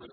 Thank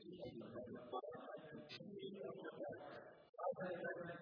Thank you.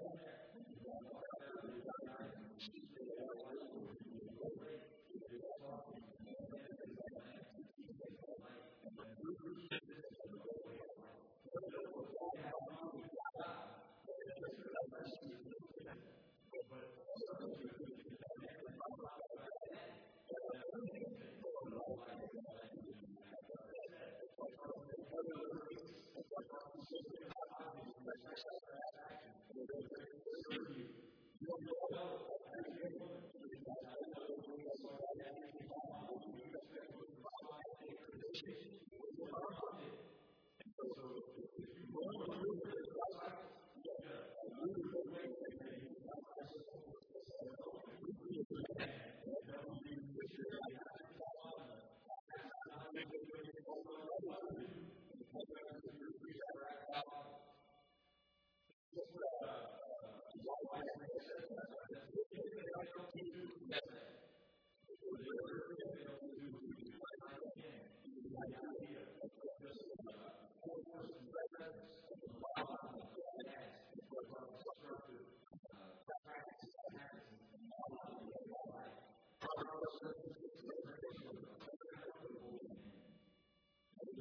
your fellow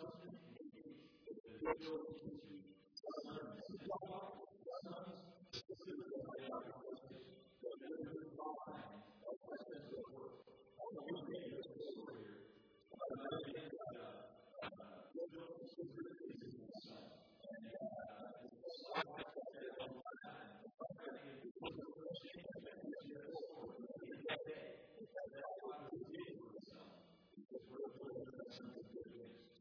Thank the of the you. the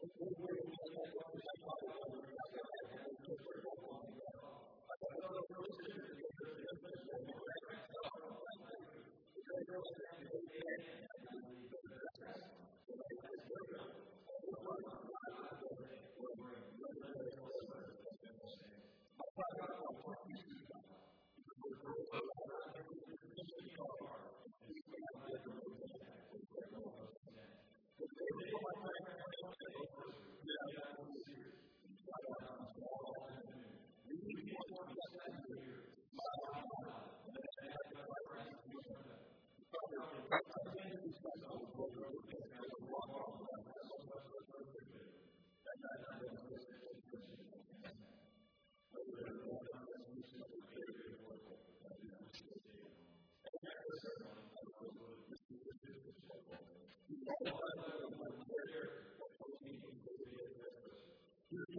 何?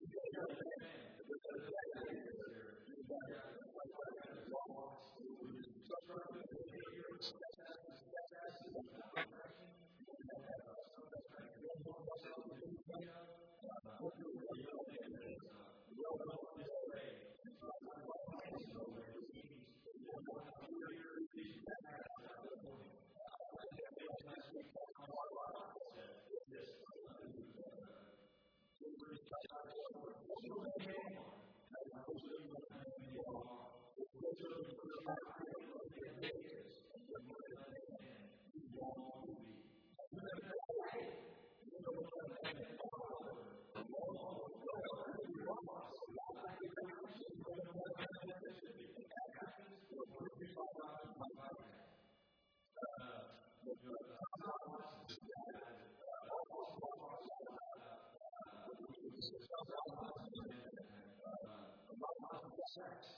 Thank you. sex.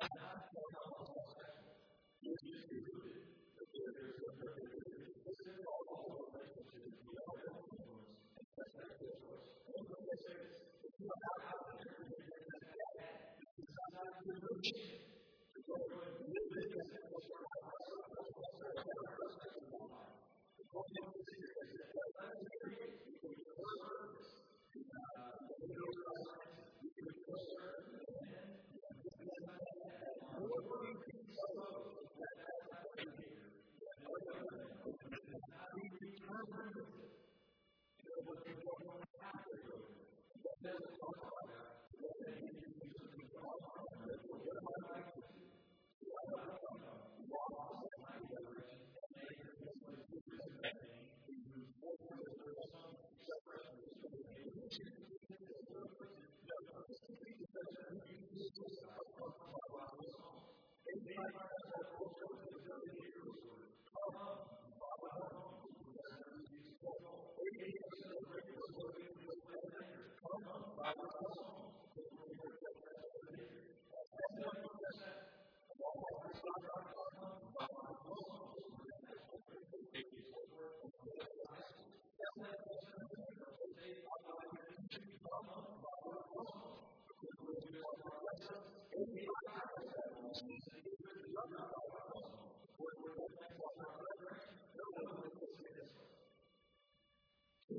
I'm not going to to be all that influence. And that's not good for us. And look at this. If you allow out of the this is not a good movie. To go and live in this and go for our husband, that's not a good husband in our life. The point of this is that that's not a good movie. It's a good purpose. The middle class remember. You know, what you don't remember. You don't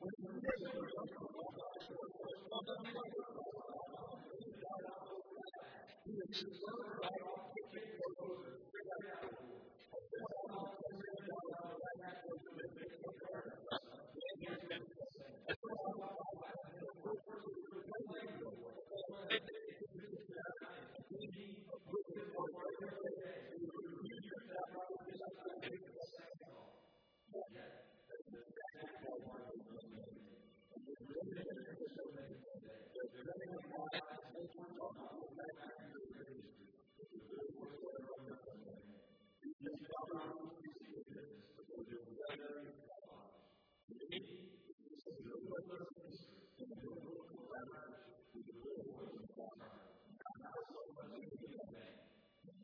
Thank you.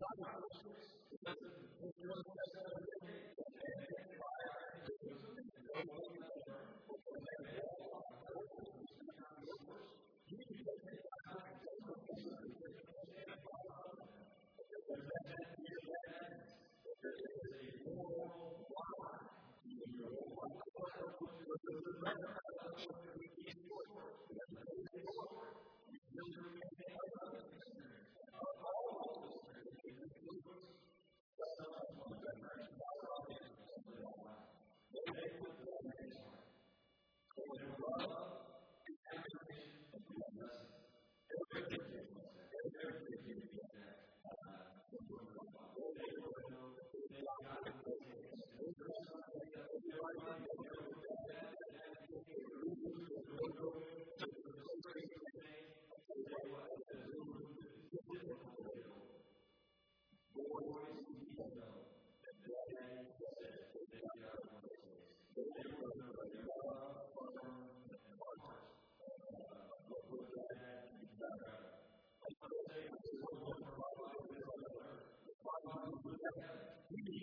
God knows. He doesn't, he really doesn't know what to do. Thank you. love